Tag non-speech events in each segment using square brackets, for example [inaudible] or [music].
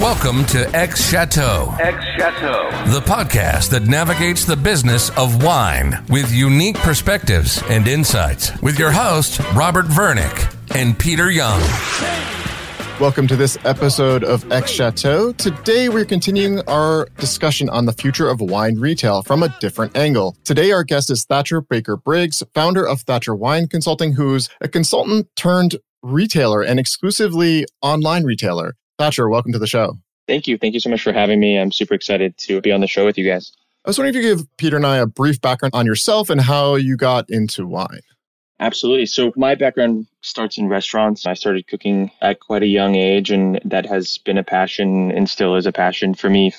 Welcome to X Chateau. X Chateau. The podcast that navigates the business of wine with unique perspectives and insights with your hosts, Robert Vernick and Peter Young. Welcome to this episode of X Chateau. Today we're continuing our discussion on the future of wine retail from a different angle. Today our guest is Thatcher Baker Briggs, founder of Thatcher Wine Consulting, who's a consultant turned retailer and exclusively online retailer. Thatcher, welcome to the show. Thank you. Thank you so much for having me. I'm super excited to be on the show with you guys. I was wondering if you could give Peter and I a brief background on yourself and how you got into wine. Absolutely. So my background starts in restaurants. I started cooking at quite a young age, and that has been a passion and still is a passion for me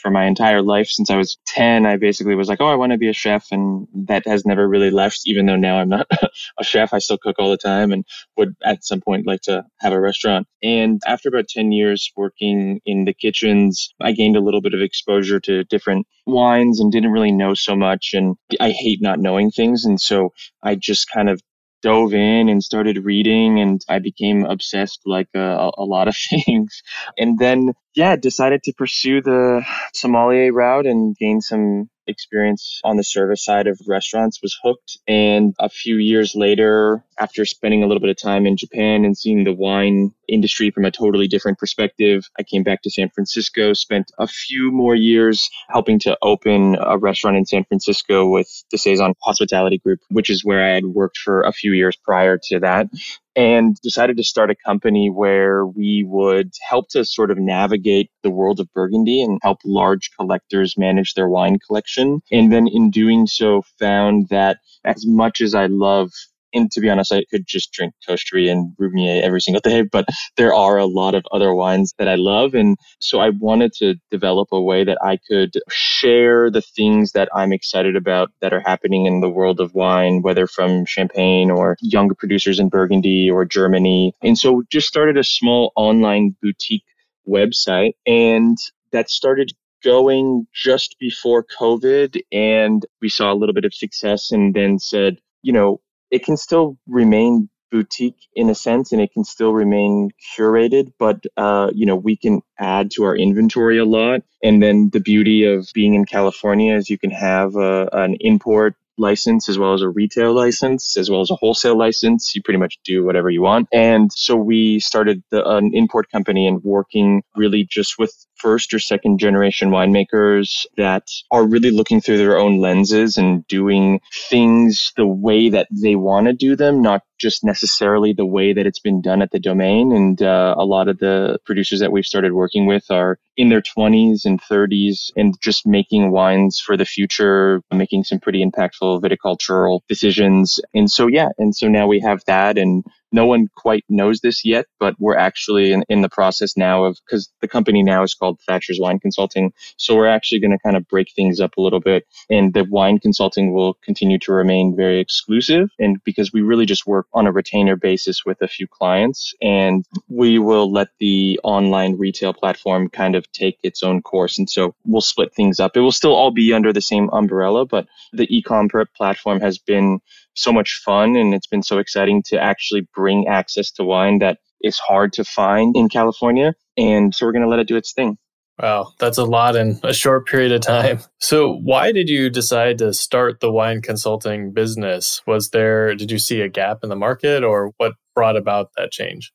for my entire life. Since I was 10, I basically was like, oh, I want to be a chef. And that has never really left, even though now I'm not [laughs] a chef. I still cook all the time and would at some point like to have a restaurant. And after about 10 years working in the kitchens, I gained a little bit of exposure to different wines and didn't really know so much. And I hate not knowing things. And so I just kind of dove in and started reading and I became obsessed like uh, a, a, lot of [laughs] things. And then, yeah, decided to pursue the sommelier route and gain some experience on the service side of restaurants was hooked. And a few years later, after spending a little bit of time in Japan and seeing the wine industry from a totally different perspective, I came back to San Francisco, spent a few more years helping to open a restaurant in San Francisco with the Saison Hospitality Group, which is where I had worked for a few years prior to that and decided to start a company where we would help to sort of navigate the world of Burgundy and help large collectors manage their wine collection. And then in doing so, found that as much as I love and to be honest, I could just drink Coche-Dury and Roumier every single day, but there are a lot of other wines that I love. And so I wanted to develop a way that I could share the things that I'm excited about that are happening in the world of wine, whether from Champagne or younger producers in Burgundy or Germany. And so just started a small online boutique website and that started going just before COVID and we saw a little bit of success and then said, you know, it can still remain boutique in a sense and it can still remain curated but uh, you know we can add to our inventory a lot. And then the beauty of being in california is you can have a, an import license as well as a retail license as well as a wholesale license you pretty much do whatever you want and so we started the, an import company and working really just with first or second generation winemakers that are really looking through their own lenses and doing things the way that they want to do them, not just necessarily the way that it's been done at the domain. And uh, a lot of the producers that we've started working with are in their 20s and 30s and just making wines for the future, making some pretty impactful viticultural decisions. And so, yeah, and so now we have that and no one quite knows this yet, but we're actually in, in the process now of, because the company now is called Thatcher's Wine Consulting. So we're actually going to kind of break things up a little bit. And the wine consulting will continue to remain very exclusive. And because we really just work on a retainer basis with a few clients, and we will let the online retail platform kind of take its own course. And so we'll split things up. It will still all be under the same umbrella, but the ecom platform has been so much fun and it's been so exciting to actually bring access to wine that is hard to find in California. And so we're going to let it do its thing. Wow, that's a lot in a short period of time. So, why did you decide to start the wine consulting business? Was there, did you see a gap in the market or what brought about that change?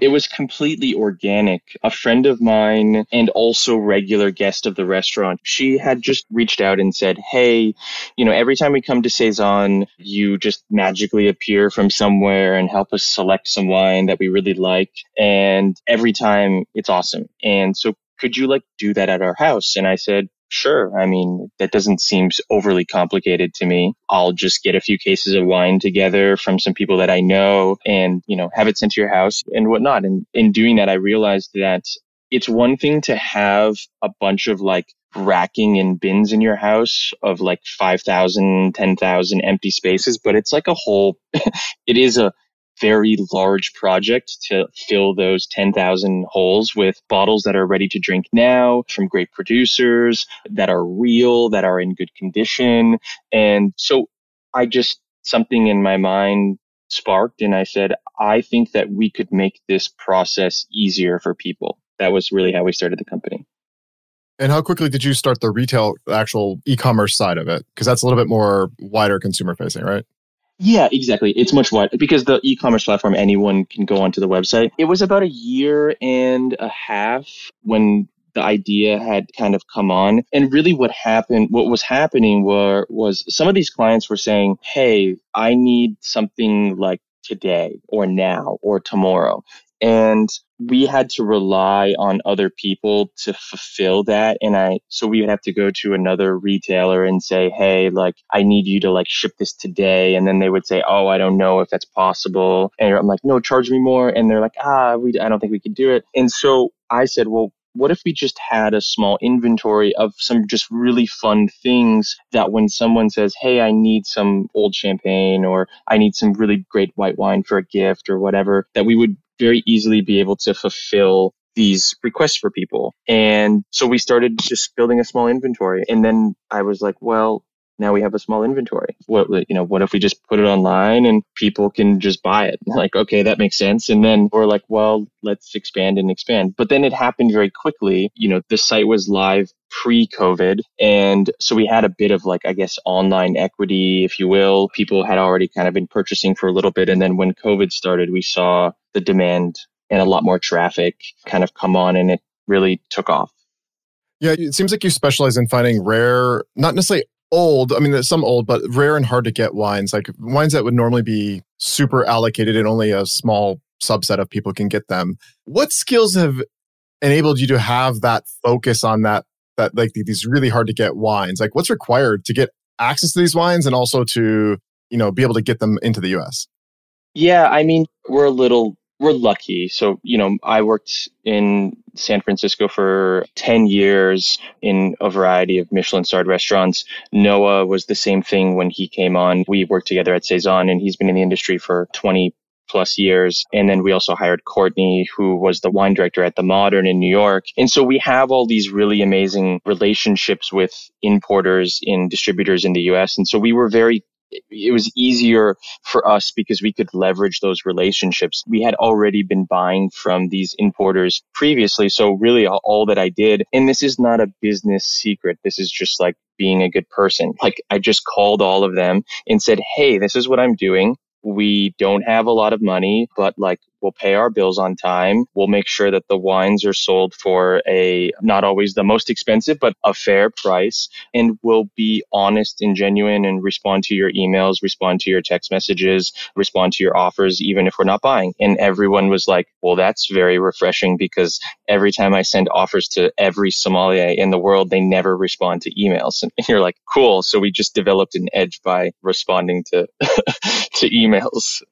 It was completely organic. A friend of mine and also regular guest of the restaurant, she had just reached out and said, Hey, you know, every time we come to Saison, you just magically appear from somewhere and help us select some wine that we really like. And every time it's awesome. And so could you like do that at our house? And I said, Sure. I mean, that doesn't seem overly complicated to me. I'll just get a few cases of wine together from some people that I know and, you know, have it sent to your house and whatnot. And in doing that, I realized that it's one thing to have a bunch of like racking and bins in your house of like 5,000, 10,000 empty spaces, but it's like a whole, [laughs] it is a, very large project to fill those 10,000 holes with bottles that are ready to drink now from great producers that are real, that are in good condition. And so I just, something in my mind sparked and I said, I think that we could make this process easier for people that was really how we started the company. And how quickly did you start the retail, actual e commerce side of it? Because that's a little bit more wider consumer facing, right? Yeah, exactly. It's much wider because the e-commerce platform anyone can go onto the website. It was about a year and a half when the idea had kind of come on. And really what happened, what was happening were, was some of these clients were saying, Hey, I need something like today or now or tomorrow. And we had to rely on other people to fulfill that. And I, so we would have to go to another retailer and say, Hey, like, I need you to like ship this today. And then they would say, Oh, I don't know if that's possible. And I'm like, no, charge me more. And they're like, ah, we, I don't think we can do it. And so I said, well, what if we just had a small inventory of some just really fun things that when someone says, Hey, I need some old champagne or I need some really great white wine for a gift or whatever, that we would very easily be able to fulfill these requests for people. And so we started just building a small inventory. And then I was like, well, now we have a small inventory. What you know, what if we just put it online and people can just buy it? [laughs] Like, okay, that makes sense. And then we're like, well, let's expand and expand. But then it happened very quickly. You know, the site was live pre-COVID, and so we had a bit of like, I guess, online equity, if you will. People had already kind of been purchasing for a little bit, and then when COVID started, we saw the demand and a lot more traffic kind of come on, and it really took off. Yeah, it seems like you specialize in finding rare, not necessarily old. I mean, there's some old, but rare and hard to get wines, like wines that would normally be super allocated and only a small subset of people can get them. What skills have enabled you to have that focus on that, that like these really hard to get wines? Like what's required to get access to these wines and also to, you know, be able to get them into the US? Yeah, I mean, we're a little we're lucky. So, you know, I worked in San Francisco for 10 years in a variety of Michelin starred restaurants. Noah was the same thing when he came on. We worked together at Saison and he's been in the industry for 20 plus years. And then we also hired Courtney, who was the wine director at the Modern in New York. And so we have all these really amazing relationships with importers and distributors in the US. And so we were very it was easier for us because we could leverage those relationships. We had already been buying from these importers previously. So really all that I did, and this is not a business secret. This is just like being a good person. Like I just called all of them and said, Hey, this is what I'm doing. We don't have a lot of money, but like We'll pay our bills on time. We'll make sure that the wines are sold for a not always the most expensive, but a fair price. And we'll be honest and genuine and respond to your emails, respond to your text messages, respond to your offers, even if we're not buying. And everyone was like, well, that's very refreshing because every time I send offers to every sommelier in the world, they never respond to emails. And [laughs] you're like, cool. So we just developed an edge by responding to, [laughs] to emails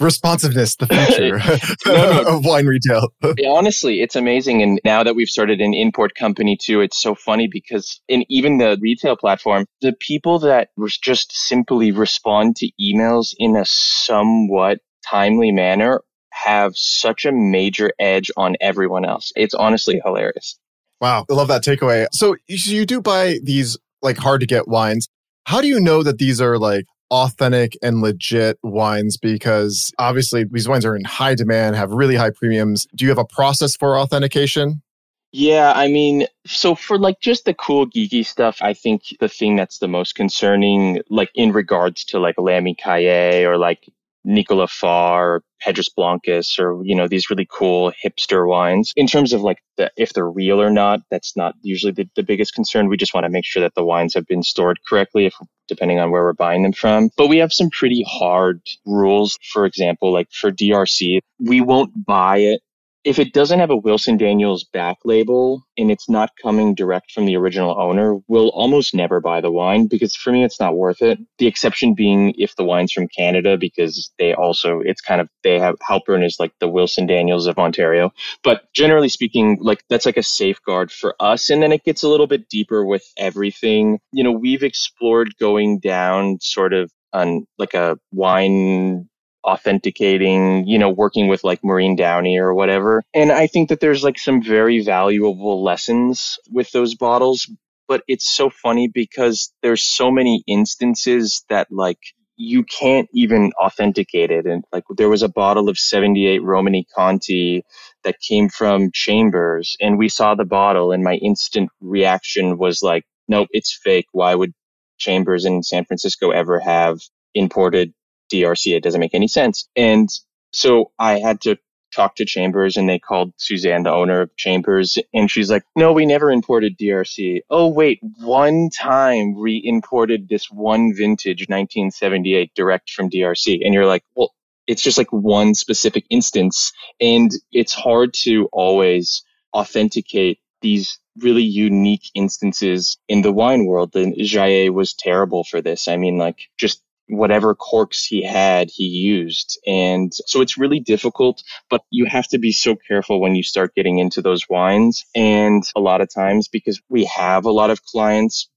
responsiveness, the future [laughs] no, no. [laughs] of wine retail. [laughs] Honestly, it's amazing. And now that we've started an import company too, it's so funny because in even the retail platform, the people that just simply respond to emails in a somewhat timely manner have such a major edge on everyone else. It's honestly hilarious. Wow. I love that takeaway. So you do buy these like hard to get wines. How do you know that these are like authentic and legit wines because obviously these wines are in high demand, have really high premiums. Do you have a process for authentication? Yeah, I mean, so for like just the cool geeky stuff, I think the thing that's the most concerning, like in regards to like Lamy Caillat or like Nicolas Faure or Petrus Blancas or, you know, these really cool hipster wines. In terms of like the, if they're real or not, that's not usually the, the biggest concern. We just want to make sure that the wines have been stored correctly if depending on where we're buying them from. But we have some pretty hard rules. For example, like for DRC, we won't buy it if it doesn't have a Wilson Daniels back label and it's not coming direct from the original owner, we'll almost never buy the wine because for me, it's not worth it. The exception being if the wine's from Canada because they also, it's kind of, they have Halpern is like the Wilson Daniels of Ontario. But generally speaking, like that's like a safeguard for us. And then it gets a little bit deeper with everything. You know, we've explored going down sort of on like a wine authenticating, you know, working with like Maureen Downey or whatever. And I think that there's like some very valuable lessons with those bottles. But it's so funny because there's so many instances that like you can't even authenticate it. And like there was a bottle of 78 Romanée Conti that came from Chambers and we saw the bottle and my instant reaction was like, nope, it's fake. Why would Chambers in San Francisco ever have imported DRC? It doesn't make any sense. And so I had to talk to Chambers and they called Suzanne, the owner of Chambers, and she's like, No, we never imported DRC. Oh, wait, one time we imported this one vintage 1978 direct from DRC. And you're like, Well, it's just like one specific instance. And it's hard to always authenticate these really unique instances in the wine world. And Jayer was terrible for this. I mean, like just whatever corks he had, he used. And so it's really difficult, but you have to be so careful when you start getting into those wines. And a lot of times, because we have a lot of clients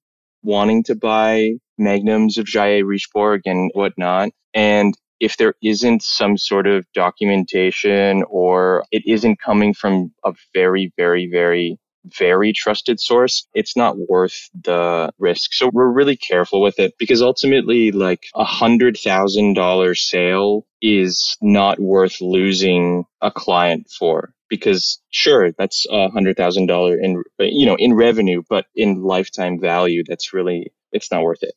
wanting to buy magnums of Jayer Richebourg and whatnot. And if there isn't some sort of documentation or it isn't coming from a very, very, very very trusted source, it's not worth the risk. So we're really careful with it because ultimately, like a hundred thousand dollar sale is not worth losing a client for because sure that's a hundred thousand dollar in you know in revenue but in lifetime value that's really it's not worth it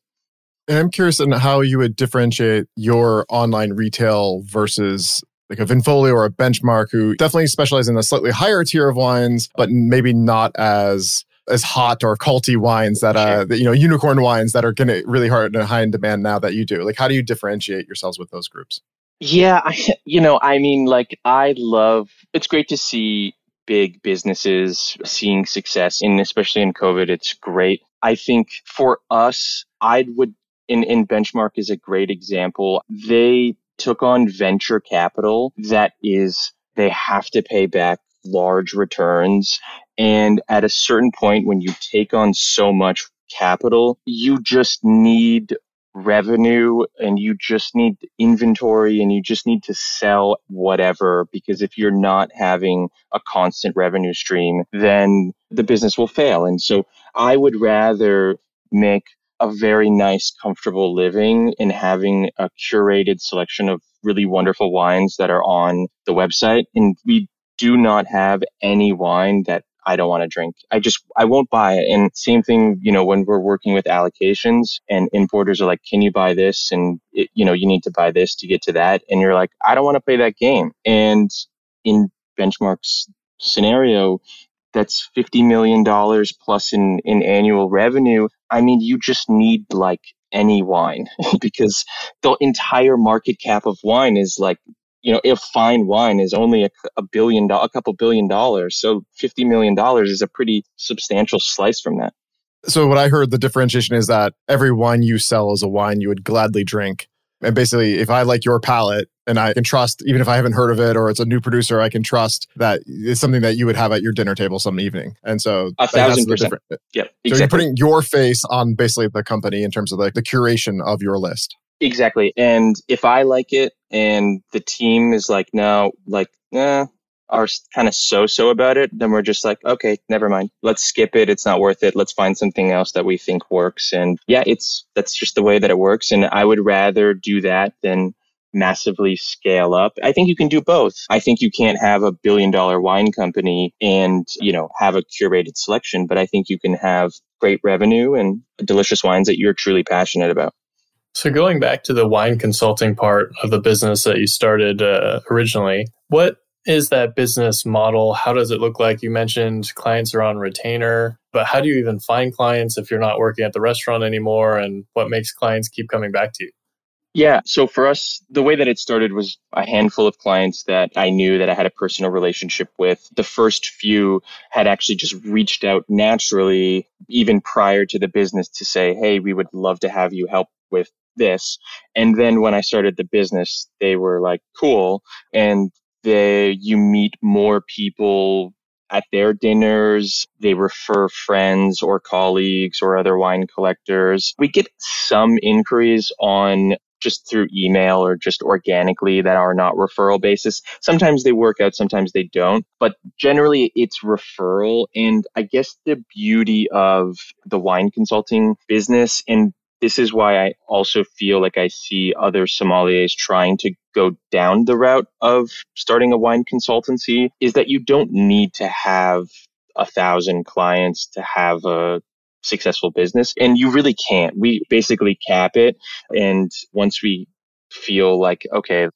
and i'm curious on how you would differentiate your online retail versus like a Vinfolio or a Benchmark who definitely specialize in a slightly higher tier of wines, but maybe not as as hot or culty wines that uh that, you know unicorn wines that are going to really hard and high in demand now that you do. Like how do you differentiate yourselves with those groups? Yeah, I, [laughs] you know, I mean, like I love. It's great to see big businesses seeing success, and especially in COVID, it's great. I think for us, I would in in benchmark is a great example. They took on venture capital that is, they have to pay back large returns. And at a certain point, when you take on so much capital, you just need revenue and you just need inventory and you just need to sell whatever because if you're not having a constant revenue stream then the business will fail and so i would rather make a very nice, comfortable living in having a curated selection of really wonderful wines that are on the website. And we do not have any wine that I don't want to drink. I just, I won't buy it. And same thing, you know, when we're working with allocations and importers are like, can you buy this? And, it, you know, you need to buy this to get to that. And you're like, I don't want to play that game. And in Benchmark's scenario, that's $50 million plus in, in annual revenue. I mean, you just need like any wine [laughs] because the entire market cap of wine is like, you know, if fine wine is only a, a billion, a couple billion dollars. So $50 million is a pretty substantial slice from that. So what I heard the differentiation is that every wine you sell is a wine you would gladly drink. And basically, if I like your palate, and I can trust, even if I haven't heard of it or it's a new producer, I can trust that it's something that you would have at your dinner table some evening. And so a thousand percent. Yep. Exactly. So you're putting your face on basically the company in terms of like the curation of your list. Exactly. And if I like it and the team is like, no, like, eh, are kind of so-so about it, then we're just like, okay, never mind. Let's skip it. It's not worth it. Let's find something else that we think works. And yeah, it's that's just the way that it works. And I would rather do that than massively scale up. I think you can do both. I think you can't have a billion dollar wine company and, you know, have a curated selection, but I think you can have great revenue and delicious wines that you're truly passionate about. So going back to the wine consulting part of the business that you started uh, originally, what is that business model? How does it look like? You mentioned clients are on retainer, but how do you even find clients if you're not working at the restaurant anymore? And what makes clients keep coming back to you? Yeah. So for us, the way that it started was a handful of clients that I knew that I had a personal relationship with. The first few had actually just reached out naturally, even prior to the business to say, Hey, we would love to have you help with this. And then when I started the business, they were like, cool. And they, you meet more people at their dinners. They refer friends or colleagues or other wine collectors. We get some inquiries on just through email or just organically that are not referral basis. Sometimes they work out, sometimes they don't, but generally it's referral. And I guess the beauty of the wine consulting business and this is why I also feel like I see other sommeliers trying to go down the route of starting a wine consultancy is that you don't need to have a thousand clients to have a successful business and you really can't. We basically cap it. And once we feel like, okay,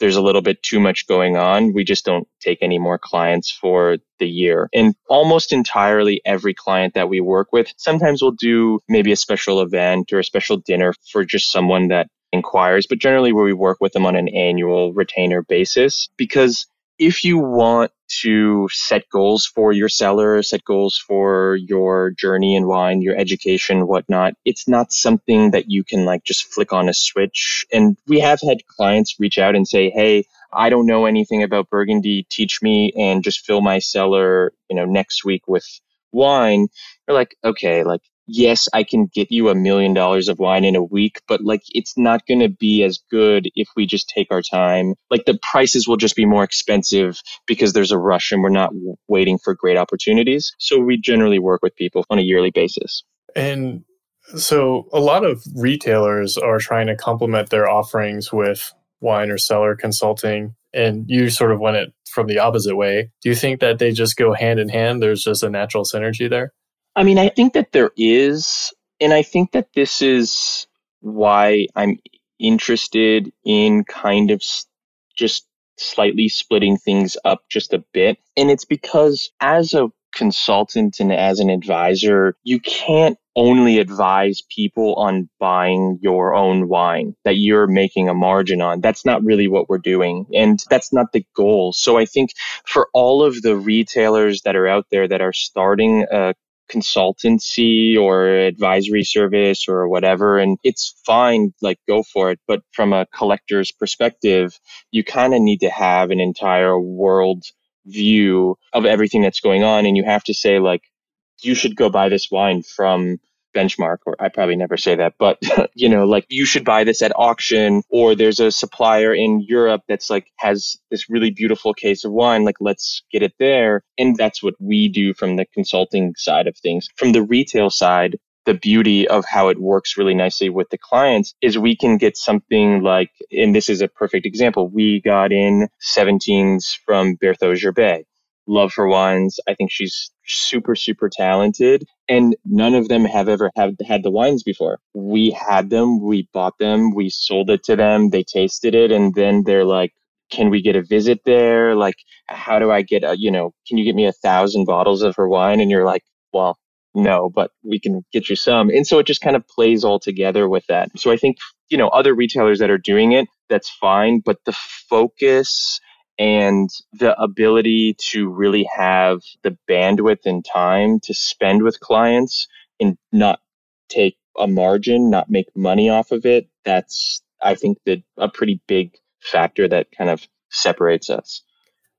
there's a little bit too much going on. We just don't take any more clients for the year. And almost entirely every client that we work with, sometimes we'll do maybe a special event or a special dinner for just someone that inquires, but generally where we work with them on an annual retainer basis because if you want to set goals for your cellar, set goals for your journey in wine, your education, whatnot, it's not something that you can like just flick on a switch. And we have had clients reach out and say, Hey, I don't know anything about Burgundy. Teach me and just fill my cellar, you know, next week with wine. You're like, okay, like yes, I can get you a million dollars of wine in a week, but like it's not going to be as good if we just take our time. Like the prices will just be more expensive because there's a rush and we're not waiting for great opportunities. So we generally work with people on a yearly basis. And so a lot of retailers are trying to complement their offerings with wine or cellar consulting and you sort of went it from the opposite way. Do you think that they just go hand in hand? There's just a natural synergy there? I mean, I think that there is, and I think that this is why I'm interested in kind of just slightly splitting things up just a bit. And it's because as a consultant and as an advisor, you can't only advise people on buying your own wine that you're making a margin on. That's not really what we're doing. And that's not the goal. So I think for all of the retailers that are out there that are starting a consultancy or advisory service or whatever. And it's fine, like go for it. But from a collector's perspective, you kind of need to have an entire world view of everything that's going on. And you have to say, like, you should go buy this wine from benchmark or I probably never say that, but [laughs] you know, like you should buy this at auction or there's a supplier in Europe that's like has this really beautiful case of wine. Like let's get it there. And that's what we do from the consulting side of things. From the retail side, the beauty of how it works really nicely with the clients is we can get something like, and this is a perfect example. We got in 17s from Berthaut Gerbet love her wines. I think she's super, super talented. And none of them have ever have had the wines before. We had them, we bought them, we sold it to them, they tasted it, and then they're like, can we get a visit there? Like, how do I get a, you know, can you get me a thousand bottles of her wine? And you're like, well, no, but we can get you some. And so it just kind of plays all together with that. So I think, you know, other retailers that are doing it, that's fine. But the focus and the ability to really have the bandwidth and time to spend with clients and not take a margin, not make money off of it. That's, I think, that a pretty big factor that kind of separates us.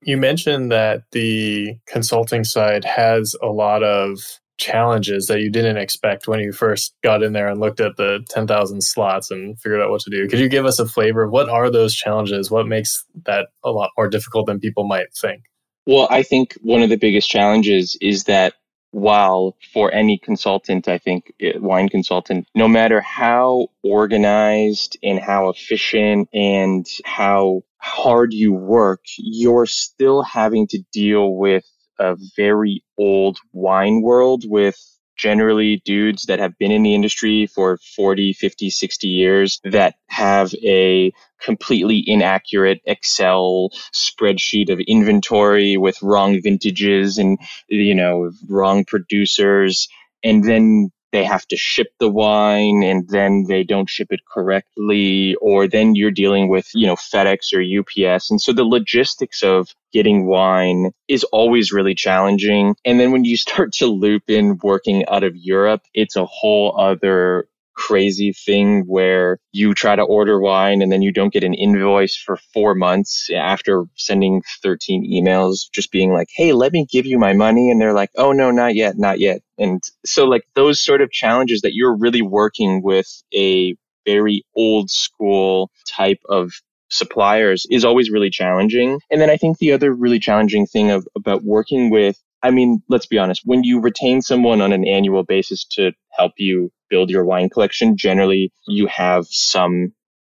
You mentioned that the consulting side has a lot of challenges that you didn't expect when you first got in there and looked at the 10,000 slots and figured out what to do. Could you give us a flavor of what are those challenges? What makes that a lot more difficult than people might think? Well, I think one of the biggest challenges is that while for any consultant, I think eh, wine consultant, no matter how organized and how efficient and how hard you work, you're still having to deal with a very old wine world with generally dudes that have been in the industry for 40, 50, 60 years that have a completely inaccurate Excel spreadsheet of inventory with wrong vintages and, you know, wrong producers. And then they have to ship the wine and then they don't ship it correctly or then you're dealing with you know FedEx or UPS and so the logistics of getting wine is always really challenging. And then when you start to loop in working out of Europe it's a whole other crazy thing where you try to order wine and then you don't get an invoice for four months after sending 13 emails, just being like, Hey, let me give you my money. And they're like, Oh, no, not yet, not yet. And so like those sort of challenges that you're really working with a very old school type of suppliers is always really challenging. And then I think the other really challenging thing of about working with I mean, let's be honest, when you retain someone on an annual basis to help you build your wine collection, generally you have some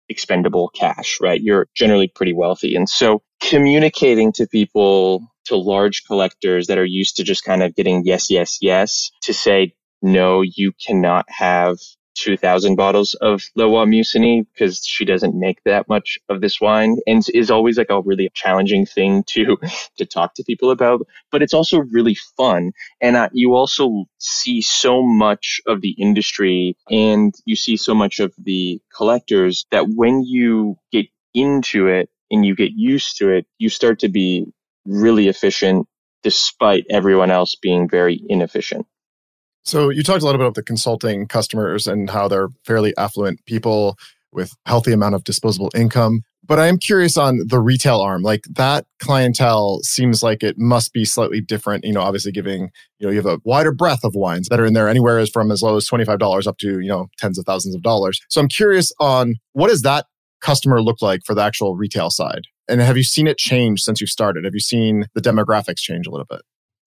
expendable cash, right? You're generally pretty wealthy. And so communicating to people, to large collectors that are used to just kind of getting yes, yes, yes, to say, no, you cannot have 2,000 bottles of Leroy Musigny because she doesn't make that much of this wine and is always like a really challenging thing to, to talk to people about. But it's also really fun. And uh, you also see so much of the industry and you see so much of the collectors that when you get into it and you get used to it, you start to be really efficient despite everyone else being very inefficient. So you talked a lot about the consulting customers and how they're fairly affluent people with healthy amount of disposable income. But I am curious on the retail arm. Like that clientele seems like it must be slightly different. You know, obviously giving, you know, you have a wider breadth of wines that are in there anywhere as from as low as $25 up to, you know, tens of thousands of dollars. So I'm curious on what does that customer look like for the actual retail side? And have you seen it change since you started? Have you seen the demographics change a little bit?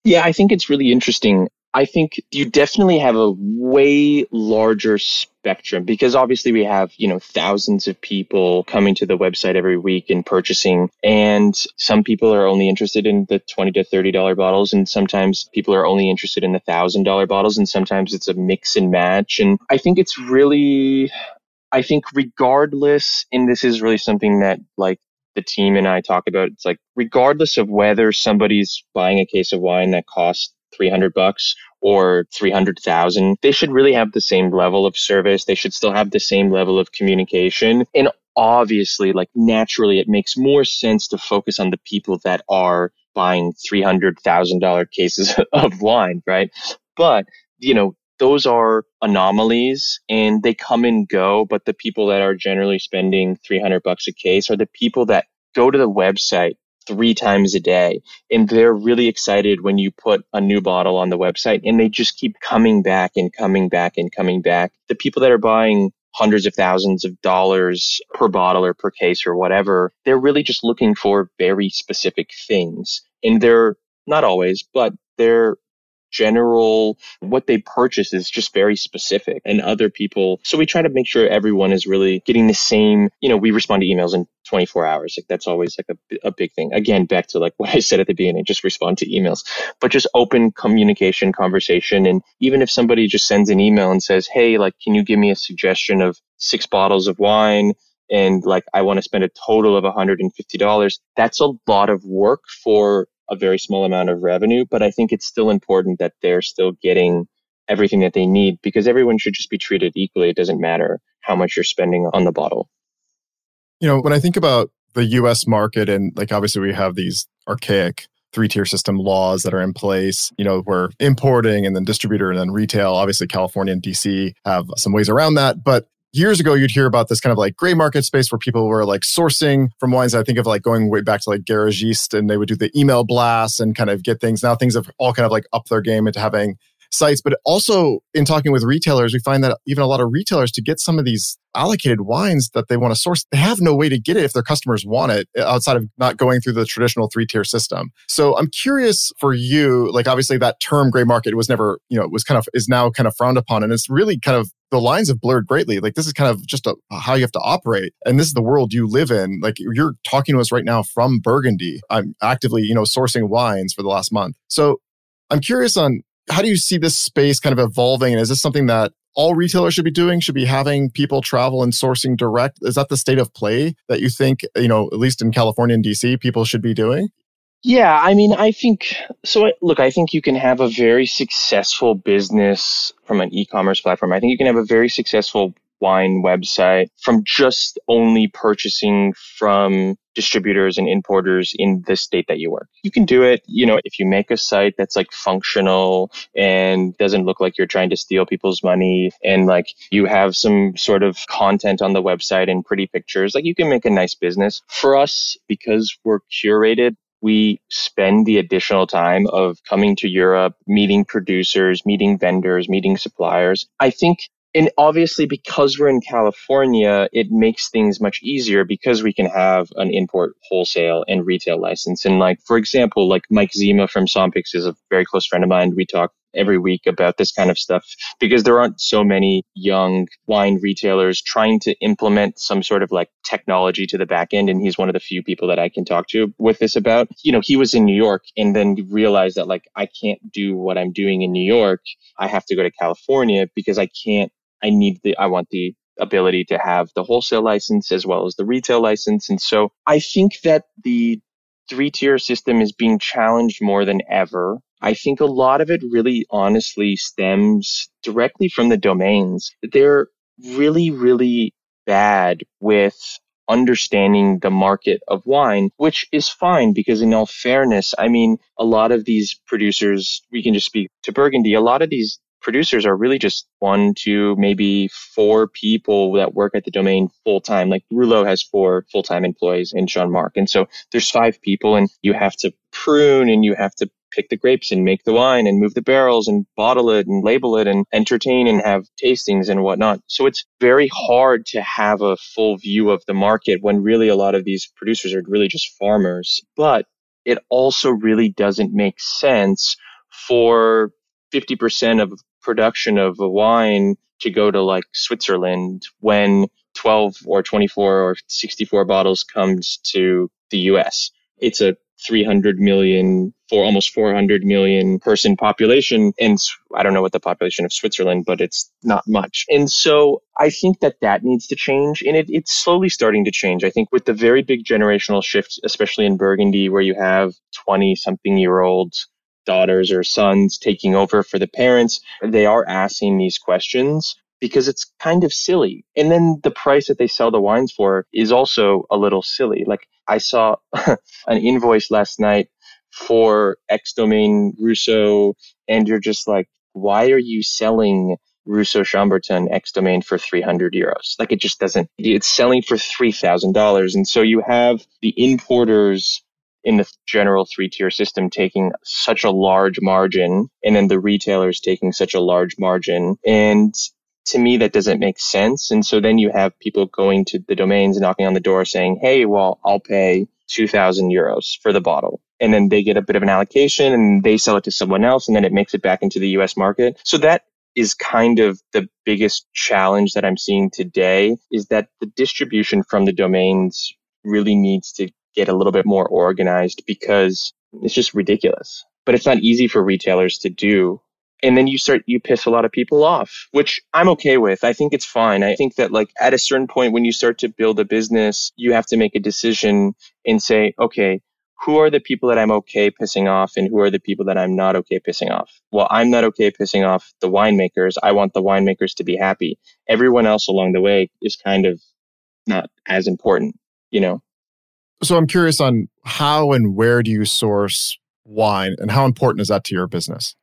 Yeah, I think it's really interesting. I think you definitely have a way larger spectrum because obviously we have, you know, thousands of people coming to the website every week and purchasing. And some people are only interested in the 20 to $30 bottles. And sometimes people are only interested in the thousand dollar bottles. And sometimes it's a mix and match. And I think it's really, I think regardless, and this is really something that like the team and I talk about, it's like regardless of whether somebody's buying a case of wine that costs 300 bucks or 300,000. They should really have the same level of service. They should still have the same level of communication. And obviously, like naturally, it makes more sense to focus on the people that are buying $300,000 cases [laughs] of wine, right? But, you know, those are anomalies and they come and go. But the people that are generally spending 300 bucks a case are the people that go to the website three times a day. And they're really excited when you put a new bottle on the website and they just keep coming back and coming back and coming back. The people that are buying hundreds of thousands of dollars per bottle or per case or whatever, they're really just looking for very specific things. And they're not always, but they're general what they purchase is just very specific and other people so we try to make sure everyone is really getting the same you know we respond to emails in 24 hours like that's always like a, a big thing. Again back to like [laughs] what i said at the beginning just respond to emails but just open communication conversation and even if somebody just sends an email and says hey like can you give me a suggestion of six bottles of wine and like I want to spend a total of $150, that's a lot of work for a very small amount of revenue, but I think it's still important that they're still getting everything that they need because everyone should just be treated equally. It doesn't matter how much you're spending on the bottle. You know, when I think about the US market, and like obviously we have these archaic three tier system laws that are in place, you know, where importing and then distributor and then retail, obviously California and DC have some ways around that. But years ago you'd hear about this kind of like gray market space where people were like sourcing from wines. I think of like going way back to like garagiste and they would do the email blasts and kind of get things. Now things have all kind of like up their game into having sites but also in talking with retailers we find that even a lot of retailers to get some of these allocated wines that they want to source they have no way to get it if their customers want it uh, outside of not going through the traditional three tier system so i'm curious for you like obviously that term gray market was never you know was kind of is now kind of frowned upon and it's really kind of the lines have blurred greatly. Like this is kind of just a, how you have to operate, and this is the world you live in. Like you're talking to us right now from Burgundy. I'm actively, you know, sourcing wines for the last month. So I'm curious on how do you see this space kind of evolving, and is this something that all retailers should be doing? Should be having people travel and sourcing direct? Is that the state of play that you think, you know, at least in California and DC, people should be doing? Yeah, I mean, I think so. Look, I think you can have a very successful business from an e commerce platform. I think you can have a very successful wine website from just only purchasing from distributors and importers in the state that you work. You can do it, you know, if you make a site that's like functional and doesn't look like you're trying to steal people's money and like you have some sort of content on the website and pretty pictures, like you can make a nice business. For us, because we're curated, we spend the additional time of coming to Europe, meeting producers, meeting vendors, meeting suppliers. I think and obviously because we're in California, it makes things much easier because we can have an import wholesale and retail license. And like, for example, like Mike Zima from Sompix is a very close friend of mine. We talk every week about this kind of stuff because there aren't so many young wine retailers trying to implement some sort of like technology to the back end. And he's one of the few people that I can talk to with this about. You know, he was in New York and then realized that like I can't do what I'm doing in New York. I have to go to California because I can't, I need the, I want the ability to have the wholesale license as well as the retail license. And so I think that the three tier system is being challenged more than ever. I think a lot of it really honestly stems directly from the domains. They're really, really bad with understanding the market of wine, which is fine because in all fairness, I mean, a lot of these producers, we can just speak to Burgundy, a lot of these producers are really just one, two, maybe four people that work at the domain full time. Like Roulot has four full time employees in Jean Marc. And so there's five people and you have to prune and you have to pick the grapes and make the wine and move the barrels and bottle it and label it and entertain and have tastings and whatnot. So it's very hard to have a full view of the market when really a lot of these producers are really just farmers. But it also really doesn't make sense for 50% of production of a wine to go to like Switzerland when 12 or 24 or 64 bottles comes to the US. It's a 300 million for almost 400 million person population. And I don't know what the population of Switzerland, but it's not much. And so I think that that needs to change and it, it's slowly starting to change. I think with the very big generational shift, especially in Burgundy, where you have 20 something year olds daughters or sons taking over for the parents, they are asking these questions because it's kind of silly. And then the price that they sell the wines for is also a little silly. Like I saw [laughs] an invoice last night for X domain Rousseau, and you're just like, why are you selling Rousseau Chambertin X domain for 300 euros? Like it just doesn't, it's selling for $3,000. And so you have the importers in the general three tier system taking such a large margin and then the retailers taking such a large margin. And to me, that doesn't make sense. And so then you have people going to the domains, knocking on the door saying, Hey, well, I'll pay 2000 euros for the bottle. And then they get a bit of an allocation and they sell it to someone else and then it makes it back into the US market. So that is kind of the biggest challenge that I'm seeing today is that the distribution from the domains really needs to get a little bit more organized because it's just ridiculous. But it's not easy for retailers to do. And then you start, you piss a lot of people off, which I'm okay with. I think it's fine. I think that like at a certain point when you start to build a business, you have to make a decision and say, okay, who are the people that I'm okay pissing off and who are the people that I'm not okay pissing off? Well, I'm not okay pissing off the winemakers. I want the winemakers to be happy. Everyone else along the way is kind of not as important, you know? So I'm curious on how and where do you source wine and how important is that to your business?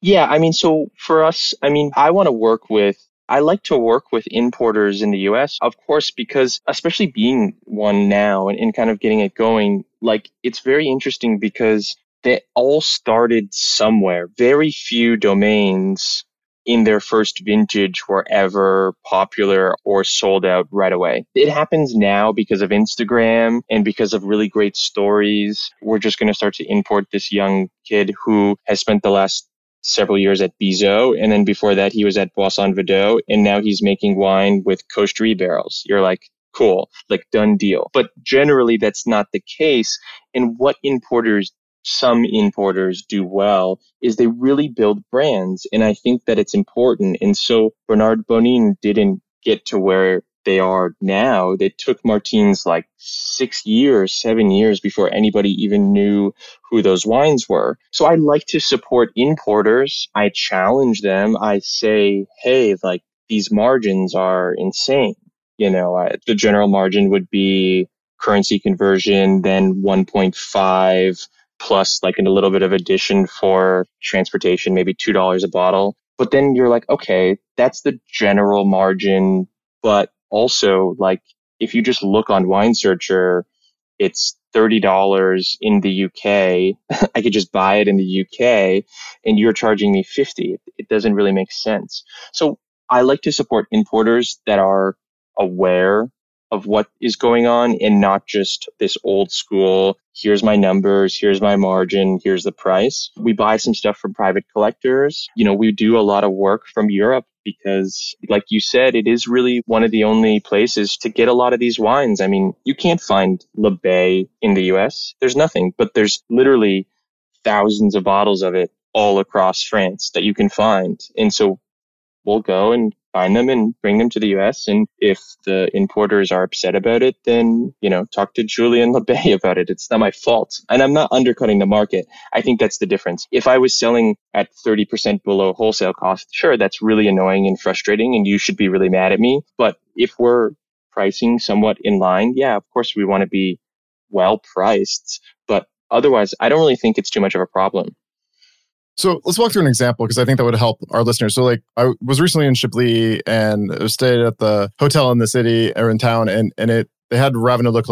Yeah, I mean, so for us, I mean, I want to work with I like to work with importers in the US, of course, because especially being one now and, and kind of getting it going, like it's very interesting because they all started somewhere. Very few domains in their first vintage were ever popular or sold out right away. It happens now because of Instagram and because of really great stories. We're just going to start to import this young kid who has spent the last several years at Bizot. And then before that, he was at Boisson Vadot. And now he's making wine with Coche-Dury barrels. You're like, cool, like done deal. But generally, that's not the case. And what importers some importers do well is they really build brands. And I think that it's important. And so Bernard Bonin didn't get to where they are now. They took Martins like six years, seven years before anybody even knew who those wines were. So I like to support importers. I challenge them. I say, hey, like these margins are insane. You know, I, the general margin would be currency conversion, then 1.5 plus like in a little bit of addition for transportation, maybe $2 a bottle. But then you're like, okay, that's the general margin. But also like if you just look on wine searcher, it's $30 in the UK. [laughs] I could just buy it in the UK and you're charging me 50. It doesn't really make sense. So I like to support importers that are aware of what is going on and not just this old school here's my numbers, here's my margin, here's the price. We buy some stuff from private collectors. You know, we do a lot of work from Europe because like you said, it is really one of the only places to get a lot of these wines. I mean, you can't find Le Bay in the US. There's nothing, but there's literally thousands of bottles of it all across France that you can find. And so we'll go and find them and bring them to the US. And if the importers are upset about it, then, you know, talk to Julian LeBay [laughs] about it. It's not my fault. And I'm not undercutting the market. I think that's the difference. If I was selling at 30% below wholesale cost, sure, that's really annoying and frustrating and you should be really mad at me. But if we're pricing somewhat in line, yeah, of course we want to be well priced. But otherwise, I don't really think it's too much of a problem. So let's walk through an example because I think that would help our listeners. So, like, I was recently in Chablis and stayed at the hotel in the city or in town, and and it they had Raveneau Le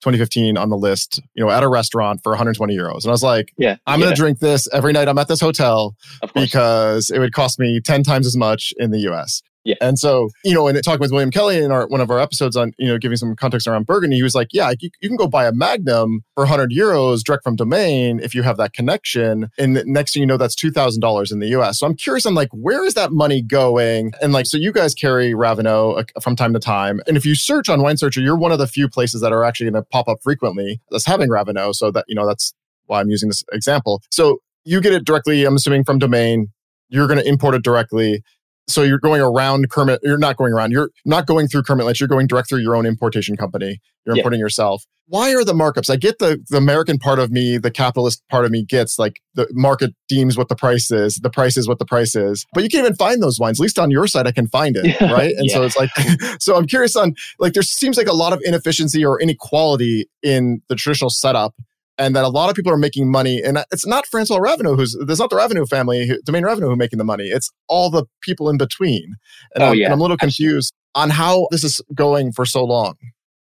2015 on the list, you know, at a restaurant for 120 euros. And I was like, yeah, I'm yeah. going to drink this every night I'm at this hotel because it would cost me 10 times as much in the US. Yeah. And so, you know, and talking with William Kelley in our one of our episodes on, you know, giving some context around Burgundy, he was like, yeah, you, you can go buy a Magnum for 100 euros direct from Domaine if you have that connection. And next thing you know, that's $2,000 in the US. So I'm curious on like, where is that money going? And like, so you guys carry Raveneau uh, from time to time. And if you search on Wine Searcher, you're one of the few places that are actually going to pop up frequently that's having Raveneau. So that, you know, that's why I'm using this example. So you get it directly, I'm assuming from Domaine. You're going to import it directly so you're going around Kermit. You're not going around. You're not going through Kermit Lynch. You're going direct through your own importation company. You're yeah. importing yourself. Why are the markups? I get the the American part of me, the capitalist part of me gets like the market deems what the price is. The price is what the price is. But you can't even find those wines. At least on your side, I can find it, yeah. [laughs] right? And yeah. so it's like, [laughs] so I'm curious on like there seems like a lot of inefficiency or inequality in the traditional setup and that a lot of people are making money. And it's not Francois Raveneau who's there's not the Raveneau family, Domaine Raveneau who making the money. It's all the people in between. And, oh, I'm, yeah. and I'm a little confused on how this is going for so long.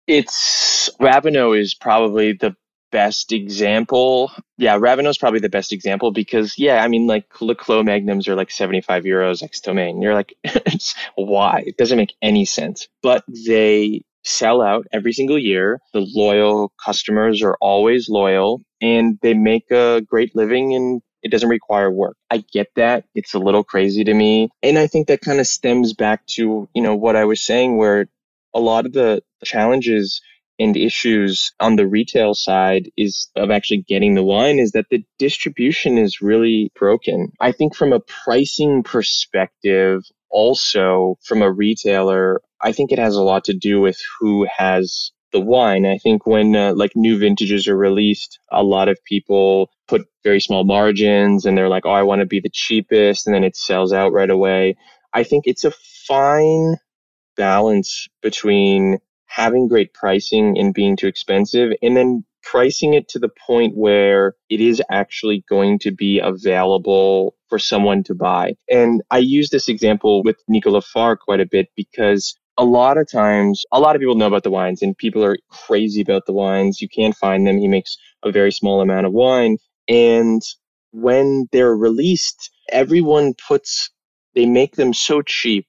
It's Raveneau is probably the best example. Yeah, Raveneau is probably the best example because yeah, I mean like Le Clos Magnums are like 75 euros ex domain. You're like, [laughs] why? It doesn't make any sense. But they sell out every single year. The loyal customers are always loyal and they make a great living and it doesn't require work. I get that. It's a little crazy to me. And I think that kind of stems back to, you know, what I was saying where a lot of the challenges and issues on the retail side is of actually getting the wine is that the distribution is really broken. I think from a pricing perspective, also from a retailer, I think it has a lot to do with who has the wine. I think when uh, like new vintages are released, a lot of people put very small margins and they're like, oh, I want to be the cheapest. And then it sells out right away. I think it's a fine balance between having great pricing and being too expensive and then pricing it to the point where it is actually going to be available for someone to buy. And I use this example with Nicolas Faure quite a bit because a lot of times, a lot of people know about the wines and people are crazy about the wines. You can't find them. He makes a very small amount of wine. And when they're released, everyone puts, they make them so cheap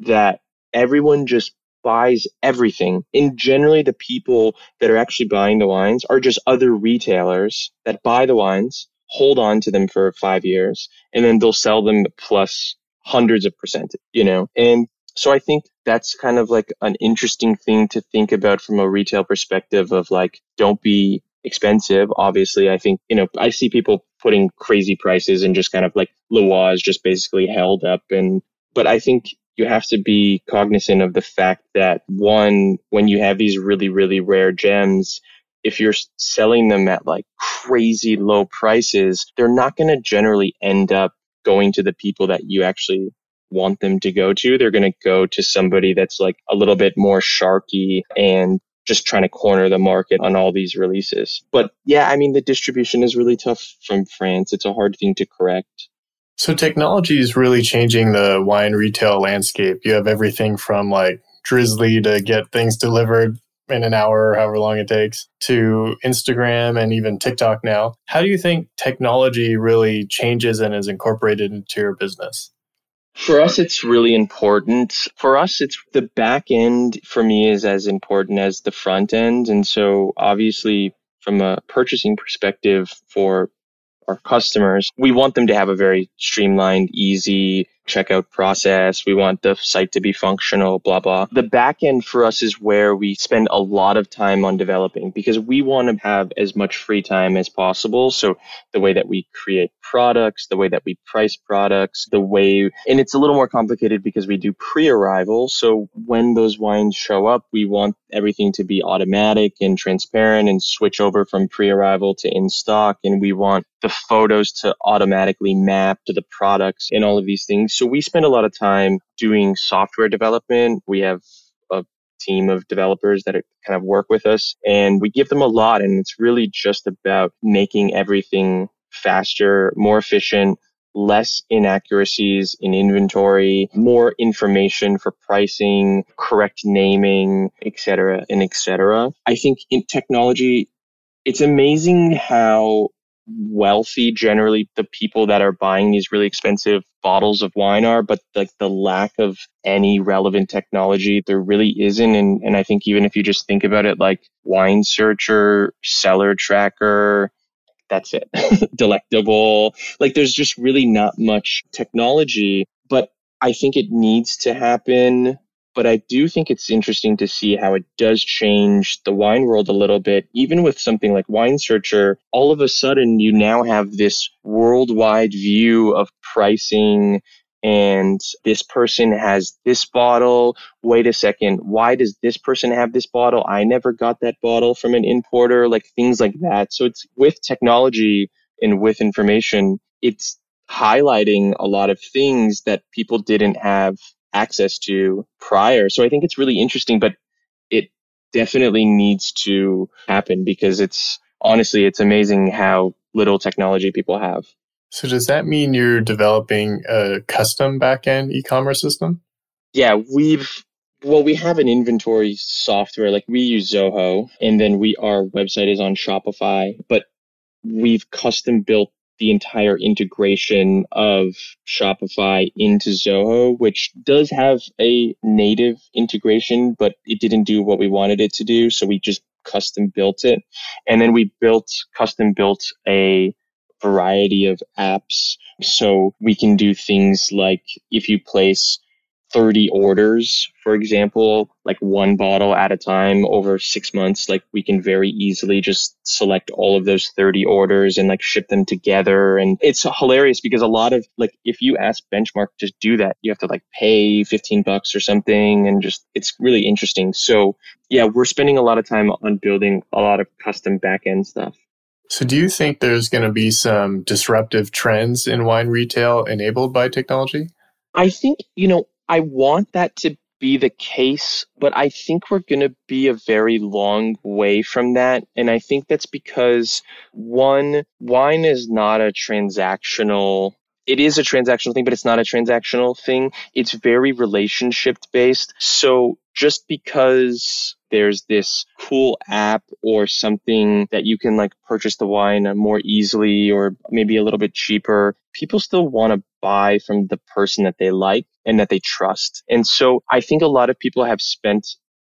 that everyone just buys everything. And generally, the people that are actually buying the wines are just other retailers that buy the wines, hold on to them for five years, and then they'll sell them plus hundreds of percent, you know? And so I think that's kind of like an interesting thing to think about from a retail perspective of like, don't be expensive. Obviously, I think, you know, I see people putting crazy prices and just kind of like Leroy is just basically held up. And, but I think you have to be cognizant of the fact that one, when you have these really, really rare gems, if you're selling them at like crazy low prices, they're not going to generally end up going to the people that you actually want them to go to. They're going to go to somebody that's like a little bit more sharky and just trying to corner the market on all these releases. But yeah, I mean, the distribution is really tough from France. It's a hard thing to correct. So technology is really changing the wine retail landscape. You have everything from like Drizzly to get things delivered in an hour or however long it takes to Instagram and even TikTok now. How do you think technology really changes and is incorporated into your business? For us, it's really important. For us, it's the back end for me is as important as the front end. And so obviously from a purchasing perspective for our customers, we want them to have a very streamlined, easy checkout process. We want the site to be functional, blah, blah. The back end for us is where we spend a lot of time on developing because we want to have as much free time as possible. So the way that we create products, the way that we price products, the way, and it's a little more complicated because we do pre arrival. So when those wines show up, we want everything to be automatic and transparent and switch over from pre arrival to in stock. And we want the photos to automatically map to the products and all of these things. So we spend a lot of time doing software development. We have a team of developers that kind of work with us and we give them a lot. And it's really just about making everything faster, more efficient, less inaccuracies in inventory, more information for pricing, correct naming, etc., and etc. I think in technology, it's amazing how wealthy generally the people that are buying these really expensive bottles of wine are but like the lack of any relevant technology there really isn't. And, and i think even if you just think about it like wine searcher cellar tracker that's it [laughs] delectable. Like there's just really not much technology but i think it needs to happen but I do think it's interesting to see how it does change the wine world a little bit. Even with something like Wine Searcher, all of a sudden you now have this worldwide view of pricing and this person has this bottle. Wait a second. Why does this person have this bottle? I never got that bottle from an importer, like things like that. So it's with technology and with information, it's highlighting a lot of things that people didn't have access to prior. So I think it's really interesting, but it definitely needs to happen because it's honestly, it's amazing how little technology people have. So does that mean you're developing a custom backend e-commerce system? Yeah, we've well, we have an inventory software like we use Zoho, and then we our website is on Shopify, but we've custom built the entire integration of Shopify into Zoho, which does have a native integration, but it didn't do what we wanted it to do. So we just custom built it. And then we built, custom built a variety of apps. So we can do things like if you place 30 orders, for example, like one bottle at a time over six months, like we can very easily just select all of those 30 orders and like ship them together. And it's hilarious because a lot of like, if you ask Benchmark to do that, you have to like pay 15 bucks or something. And just, it's really interesting. So yeah, we're spending a lot of time on building a lot of custom backend stuff. So, do you think there's going to be some disruptive trends in wine retail enabled by technology? I think, you know, I want that to be the case, but I think we're going to be a very long way from that. And I think that's because one, wine is not a transactional it is a transactional thing, but it's not a transactional thing. It's very relationship based. So just because there's this cool app or something that you can like purchase the wine more easily or maybe a little bit cheaper, people still want to buy from the person that they like and that they trust. And so I think a lot of people have spent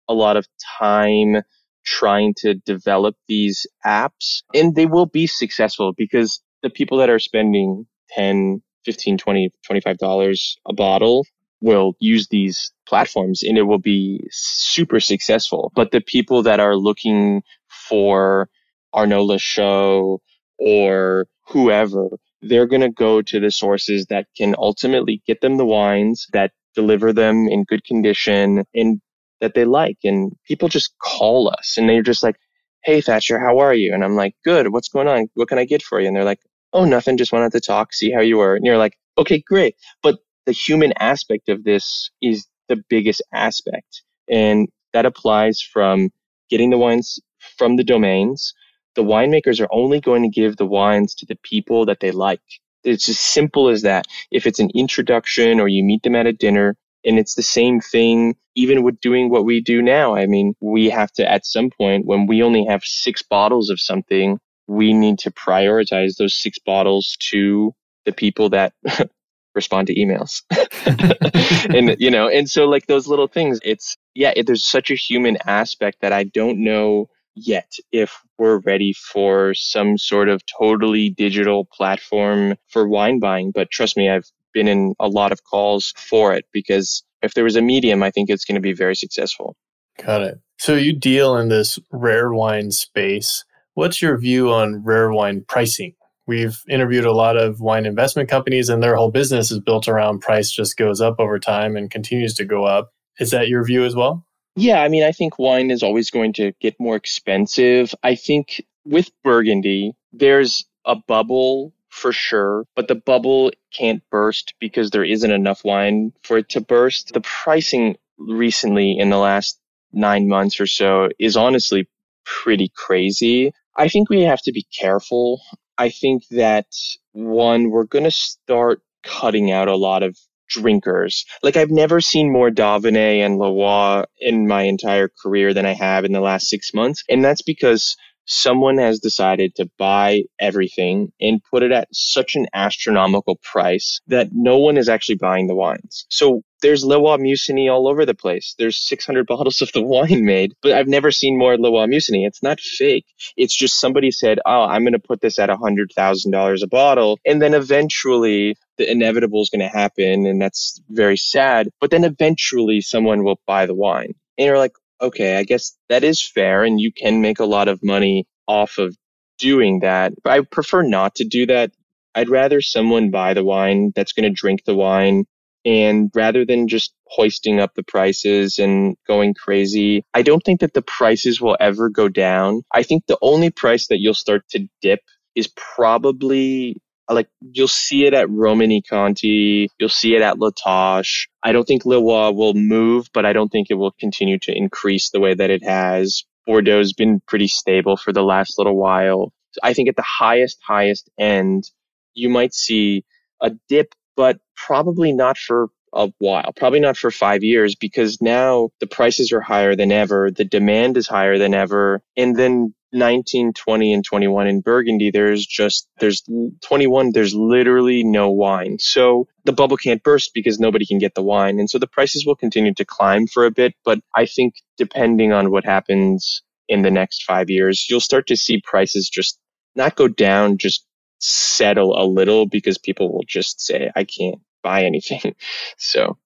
a lot of time trying to develop these apps and they will be successful because the people that are spending 10, 15, 20, 25 dollars a bottle will use these platforms and it will be super successful. But the people that are looking for Arnaud Lachaux or whoever, they're going to go to the sources that can ultimately get them the wines that deliver them in good condition and that they like. And people just call us and they're just like, Hey, Thatcher, how are you? And I'm like, good. What's going on? What can I get for you? And they're like, Oh, nothing. Just wanted to talk, see how you were. And you're like, okay, great. But the human aspect of this is the biggest aspect. And that applies from getting the wines from the domains. The winemakers are only going to give the wines to the people that they like. It's as simple as that. If it's an introduction or you meet them at a dinner, and it's the same thing even with doing what we do now. I mean, we have to, at some point, when we only have six bottles of something, we need to prioritize those six bottles to the people that [laughs] respond to emails. [laughs] and, you know, and so like those little things, it's, yeah, it, there's such a human aspect that I don't know yet if we're ready for some sort of totally digital platform for wine buying. But trust me, I've been in a lot of calls for it because if there was a medium, I think it's going to be very successful. Got it. So you deal in this rare wine space. What's your view on rare wine pricing? We've interviewed a lot of wine investment companies, and their whole business is built around price just goes up over time and continues to go up. Is that your view as well? Yeah, I mean, I think wine is always going to get more expensive. I think with Burgundy, there's a bubble for sure, but the bubble can't burst because there isn't enough wine for it to burst. The pricing recently in the last nine months or so is honestly pretty crazy. I think we have to be careful. I think that one, we're going to start cutting out a lot of drinkers. Like I've never seen more d'Auvenay and Leroy in my entire career than I have in the last six months. And that's because someone has decided to buy everything and put it at such an astronomical price that no one is actually buying the wines. So there's Leroy Musigny all over the place. There's 600 bottles of the [laughs] wine made, but I've never seen more Leroy Musigny. It's not fake. It's just somebody said, "Oh, I'm going to put this at $100,000 a bottle." And then eventually the inevitable is going to happen and that's very sad. But then eventually someone will buy the wine. And you're like, okay, I guess that is fair and you can make a lot of money off of doing that. But I prefer not to do that. I'd rather someone buy the wine that's going to drink the wine. And rather than just hoisting up the prices and going crazy, I don't think that the prices will ever go down. I think the only price that you'll start to dip is probably like you'll see it at Romanée-Conti, you'll see it at La Tâche. I don't think Leroy will move, but I don't think it will continue to increase the way that it has. Bordeaux's been pretty stable for the last little while. I think at the highest, highest end, you might see a dip, but probably not for a while, probably not for five years, because now the prices are higher than ever, the demand is higher than ever, and then 19, 20, and 21 in Burgundy, there's just, there's 21, there's literally no wine. So the bubble can't burst because nobody can get the wine. And so the prices will continue to climb for a bit. But I think depending on what happens in the next five years, you'll start to see prices just not go down, just settle a little because people will just say, I can't buy anything. [laughs] so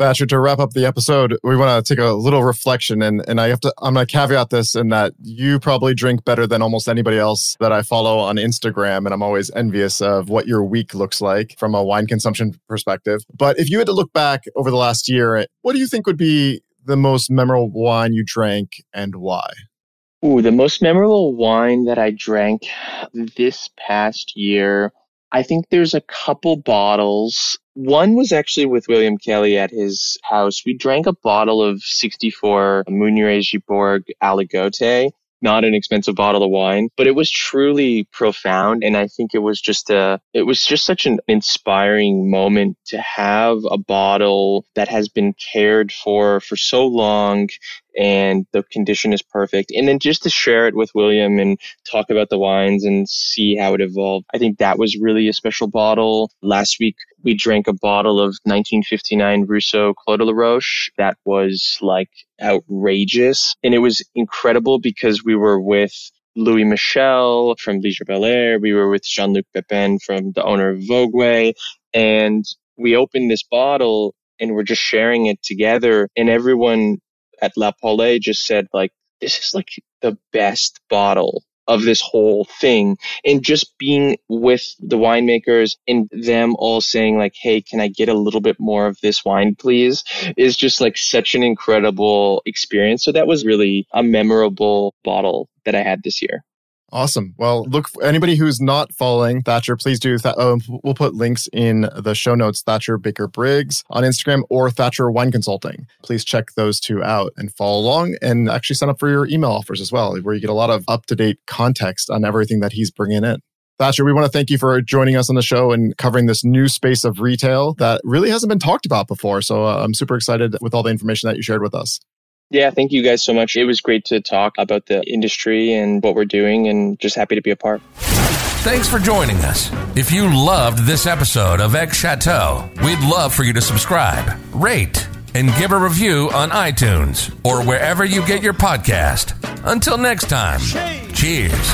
Thatcher, to wrap up the episode, we want to take a little reflection, and and I have to. I'm going to caveat this in that you probably drink better than almost anybody else that I follow on Instagram, and I'm always envious of what your week looks like from a wine consumption perspective. But if you had to look back over the last year, what do you think would be the most memorable wine you drank, and why? Ooh, the most memorable wine that I drank this past year. I think there's a couple bottles one was actually with William Kelley at his house. We drank a bottle of 64 Meunier Giborg Aligoté not an expensive bottle of wine, but it was truly profound. And I think it was just a, it was just such an inspiring moment to have a bottle that has been cared for for so long and the condition is perfect. And then just to share it with William and talk about the wines and see how it evolved. I think that was really a special bottle. Last week, we drank a bottle of 1959 Rousseau Clos de la Roche that was like outrageous. And it was incredible because we were with Louis Michel from Liger-Belair. We were with Jean-Luc Pepin from the owner of Vogüé. And we opened this bottle and we're just sharing it together. And everyone at La Paulée just said like, this is like the best bottle of this whole thing. And just being with the winemakers and them all saying like hey can i get a little bit more of this wine please? is just like such an incredible experience. So that was really a memorable bottle that i had this year Awesome. Well, look, anybody who's not following Thatcher, please do. Th- um, we'll put links in the show notes Thatcher Baker Briggs on Instagram or Thatcher Wine Consulting. Please check those two out and follow along and actually sign up for your email offers as well, where you get a lot of up to date context on everything that he's bringing in. Thatcher, we want to thank you for joining us on the show and covering this new space of retail that really hasn't been talked about before. So uh, I'm super excited with all the information that you shared with us. Yeah, thank you guys so much. It was great to talk about the industry and what we're doing and just happy to be a part. Thanks for joining us. If you loved this episode of X Chateau, we'd love for you to subscribe, rate, and give a review on iTunes or wherever you get your podcast. Until next time, cheers.